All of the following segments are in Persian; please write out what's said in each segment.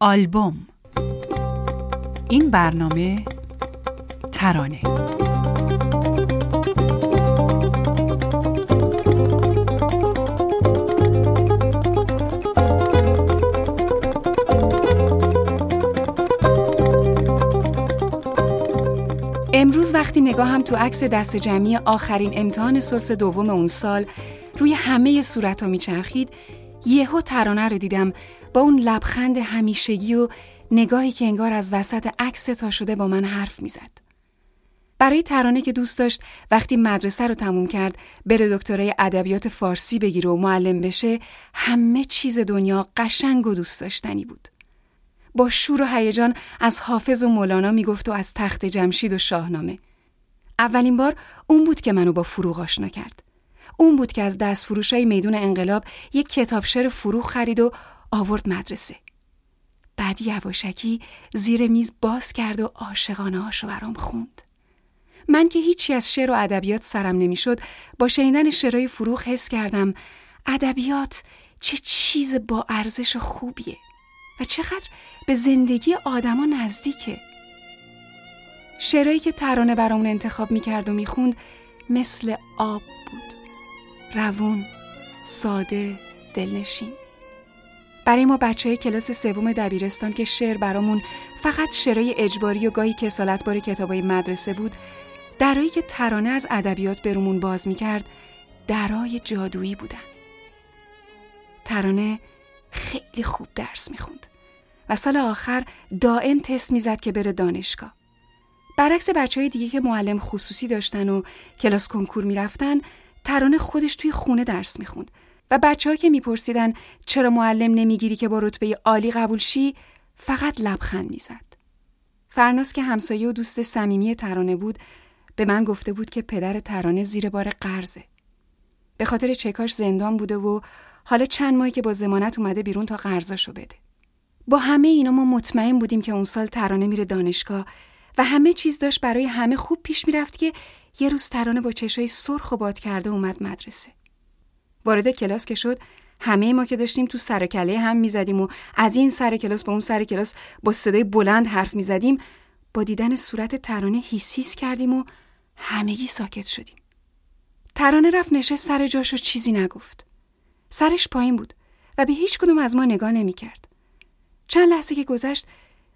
آلبوم. این برنامه ترانه. امروز وقتی نگاهم تو عکس دست جمعی آخرین امتحان سلس دوم اون سال روی همه صورت ها میچرخید یهو ترانه رو دیدم. با اون لبخند همیشگی و نگاهی که انگار از وسط عکس تا شده با من حرف می‌زد. برای ترانه که دوست داشت وقتی مدرسه رو تموم کرد بره دکترای ادبیات فارسی بگیره و معلم بشه همه چیز دنیا قشنگ و دوست داشتنی بود. با شور و هیجان از حافظ و مولانا می‌گفت و از تخت جمشید و شاهنامه. اولین بار اون بود که منو با فروغ آشنا کرد. اون بود که از دست فروشای میدون انقلاب یک کتاب شعر فروغ خرید و آورد مدرسه. بعد یواشکی زیر میز باز کرد و عاشقانه هاشو برام خوند. من که هیچی از شعر و ادبیات سرم نمی‌شد با شنیدن شعرهای فروغ حس کردم ادبیات چه چیز با ارزش خوبیه و چقدر به زندگی آدما نزدیکه. شعرهایی که ترانه برامون انتخاب می‌کرد و می‌خوند مثل آب بود. روون، ساده، دلنشین. برای ما بچه های کلاس سوم دبیرستان که شعر برامون فقط شعرهای اجباری و گاهی کسالت بار کتابای مدرسه بود درایی که ترانه از ادبیات برومون باز می‌کرد درای جادویی بودن. ترانه خیلی خوب درس می‌خوند و سال آخر دائم تست می‌زد که بره دانشگاه. برعکس بچه های دیگه که معلم خصوصی داشتن و کلاس کنکور می‌رفتن ترانه خودش توی خونه درس می‌خوند. و بچه که میپرسیدن چرا معلم نمی‌گیری که با رتبه عالی قبول شی فقط لبخند می‌زد. فرناس که همسایه و دوست صمیمی ترانه بود به من گفته بود که پدر ترانه زیر بار قرضه. به خاطر چکاش زندان بوده و حالا چند ماهی که با زمانت اومده بیرون تا قرضاشو بده. با همه اینا ما مطمئن بودیم که اون سال ترانه میره دانشگاه و همه چیز داشت برای همه خوب پیش می‌رفت که یه روز ترانه با چشای سرخ و باد کرده اومد مدرسه. وارد کلاس که شد همه ما که داشتیم تو سر کله هم می‌زدیم و از این سر کلاس با اون سر کلاس با صدای بلند حرف می‌زدیم. با دیدن صورت ترانه هیس کردیم و همگی ساکت شدیم. ترانه رفت نشست سر جاش و چیزی نگفت. سرش پایین بود و به هیچ کدوم از ما نگاه نمی‌کرد. چند لحظه که گذشت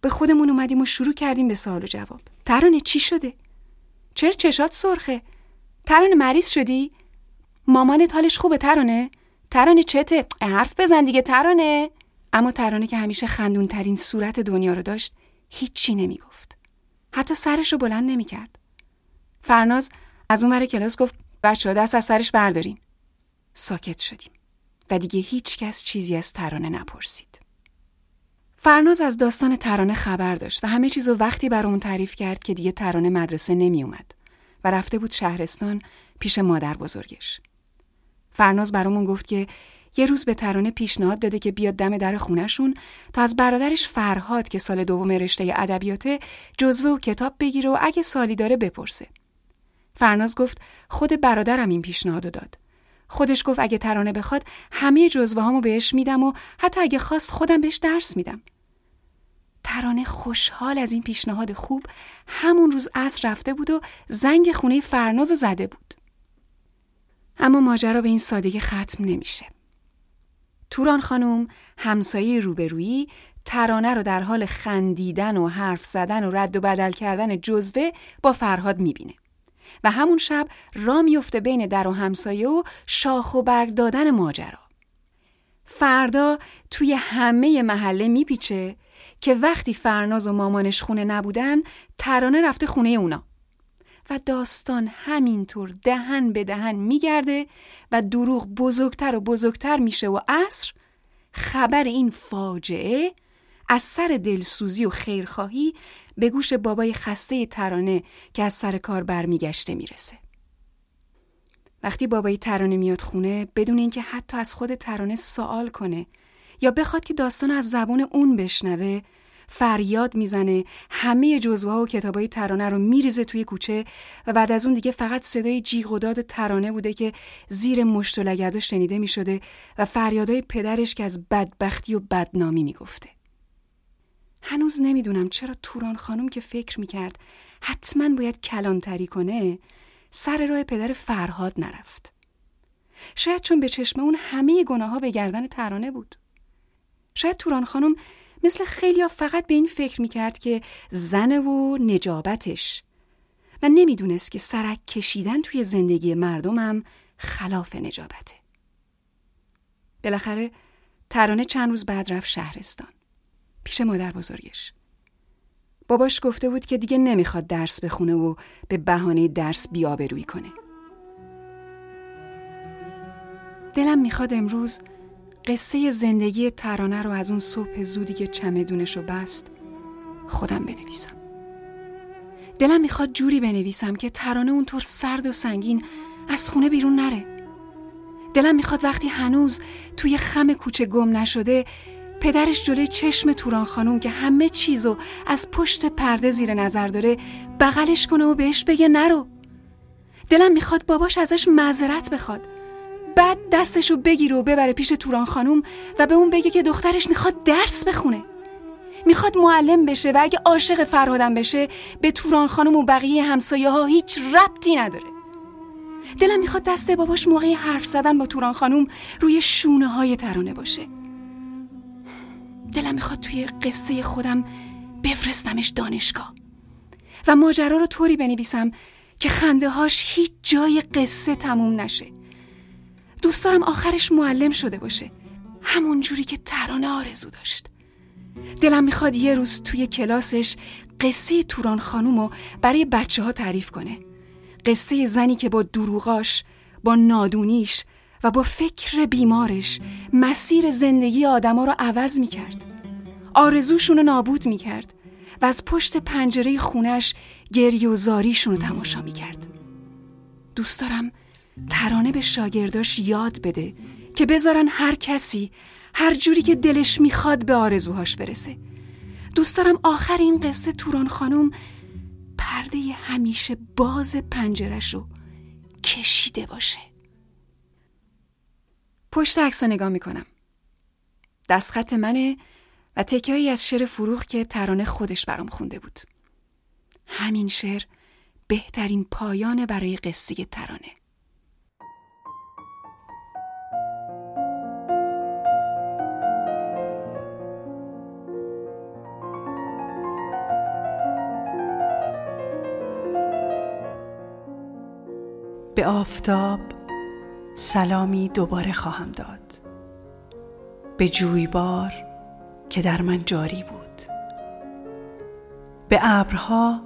به خودمون اومدیم و شروع کردیم به سوال و جواب. ترانه چی شده؟ چرا چشات سرخه؟ ترانه مریض شدی؟ مامانت حالش خوبه ترانه؟ ترانه چته؟ حرف بزن دیگه ترانه. اما ترانه که همیشه خندون ترین صورت دنیا رو داشت هیچی نمی‌گفت. حتی سرش رو بلند نمی‌کرد. فرناز از اون ور کلاس گفت بچه دست از سرش بردارین. ساکت شدیم. و دیگه هیچ کس چیزی از ترانه نپرسید. فرناز از داستان ترانه خبر داشت و همه چیز رو وقتی برامون تعریف کرد که دیگه ترانه مدرسه نمی اومد و رفته بود شهرستان پیش مادر بزرگش. فرناز برامون گفت که یه روز به ترانه پیشنهاد داده که بیاد دم در خونشون تا از برادرش فرهاد که سال دوم رشته ادبیاته جزوه و کتاب بگیره و اگه سالی داره بپرسه. فرناز گفت خود برادرم این پیشنهادو داد. خودش گفت اگه ترانه بخواد همه جزوه هامو بهش میدم و حتی اگه خواست خودم بهش درس میدم. ترانه خوشحال از این پیشنهاد خوب همون روز عصر رفته بود و زنگ خونه فرناز زده بود. اما ماجرا به این سادگی ختم نمیشه. توران خانم همسایه روبرویی ترانه رو در حال خندیدن و حرف زدن و رد و بدل کردن جزوه با فرهاد می‌بینه و همون شب را میفته بین در و همسایه و شاخ و برگ دادن ماجرا. فردا توی همه محله میپیچه که وقتی فرناز و مامانش خونه نبودن ترانه رفته خونه اونا. و داستان همینطور دهن به دهن میگرده و دروغ بزرگتر و بزرگتر میشه و عصر خبر این فاجعه از سر دلسوزی و خیرخواهی به گوش بابای خسته ترانه که از سر کار برمیگشته می‌رسه. وقتی بابای ترانه میاد خونه بدون اینکه حتی از خود ترانه سوال کنه یا بخواد که داستان از زبون اون بشنوه فریاد می‌زنه همه جزوه ها و کتابای ترانه رو میریزه توی کوچه و بعد از اون دیگه فقط صدای جیغ و داد ترانه بوده که زیر مشت و لگدا شنیده می‌شده و فریادای پدرش که از بدبختی و بدنامی می‌گفته هنوز نمی‌دونم چرا توران خانم که فکر می‌کرد حتما باید کلانتری کنه سر راه پدر فرهاد نرفت. شاید چون به چشم اون همه گناه ها به گردن ترانه بود. شاید توران خانم مثل خیلیا فقط به این فکر می‌کرد که زن و نجابتش و نمی‌دونست که سرک کشیدن توی زندگی مردمم خلاف نجابته. بالاخره ترانه چند روز بعد رفت شهرستان. پیش مادر بزرگش. باباش گفته بود که دیگه نمی‌خواد درس بخونه و به بهانه درس بیابرویی کنه. دلم می‌خواد امروز قصه زندگی ترانه رو از اون صبح زودی که چمدونش رو بست خودم بنویسم. دلم می‌خواد جوری بنویسم که ترانه اونطور سرد و سنگین از خونه بیرون نره. دلم می‌خواد وقتی هنوز توی خم کوچه گم نشده پدرش جلوی چشم توران خانوم که همه چیزو از پشت پرده زیر نظر داره بغلش کنه و بهش بگه نرو دلم می‌خواد باباش ازش معذرت بخواد بعد دستشو بگیره و ببره پیش توران خانوم و به اون بگه که دخترش می‌خواد درس بخونه. می‌خواد معلم بشه و اگه عاشق فرهادم بشه به توران خانم و بقیه همسایه ها هیچ ربطی نداره. دلم می‌خواد دست باباش موقع حرف زدن با توران خانم روی شونه های ترانه باشه. دلم می‌خواد توی قصه خودم بفرستمش دانشگاه و ماجرا رو طوری بنویسم که خنده هاش هیچ جای قصه تموم نشه. دوست دارم آخرش معلم شده باشه. همون جوری که ترانه آرزو داشت. دلم می‌خواد یه روز توی کلاسش قصه توران خانوم رو برای بچه ها تعریف کنه. قصه زنی که با دروغاش با نادونیش و با فکر بیمارش مسیر زندگی آدما رو عوض می‌کرد. آرزوشون رو نابود می‌کرد و از پشت پنجره خونش گریه و زاریشون رو تماشا می‌کرد. دوست دارم ترانه به شاگرداش یاد بده که بذارن هر کسی هر جوری که دلش می‌خواد به آرزوهاش برسه. دوست دارم آخر این قصه توران خانم پرده همیشه باز پنجرش رو کشیده باشه. پشت عکس نگاه می‌کنم. دستخط منه و تکیهایی از شعر فروغ که ترانه خودش برام خونده بود. همین شعر بهترین پایان برای قصه ترانه. به آفتاب سلامی دوباره خواهم داد. به جویبار که در من جاری بود. به ابرها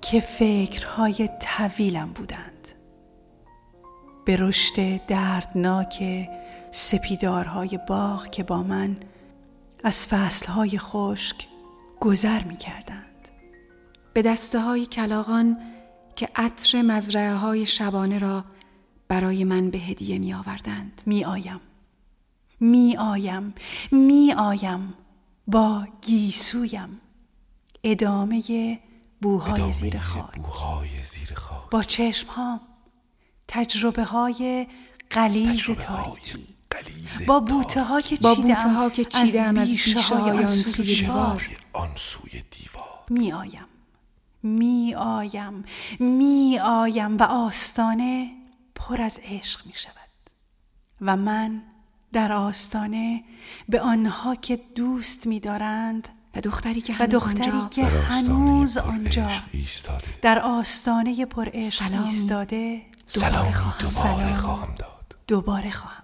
که فکرهای طویلم بودند. به رشد دردناک سپیدارهای باغ که با من از فصلهای خشک گذر می کردند به دسته های کلاغان که عطر مزرعه های شبانه را برای من به هدیه می آوردند می آیم می آیم می آیم با گیسویم ادامه بوهای زیر خاک. با چشم ها تجربه های قلیز تاریکی با بوته ها که چیدم که چیدم از بیشه های آنسوی دیوار. می آیم می آیم می آیم و آستانه پر از عشق می شود و من در آستانه به آنها که دوست می دارند و دختری که هنوز, دختری آنجا. که هنوز آنجا. در آستانه پر عشق ایستاده. دوباره خواهم داد. دوباره خواهم.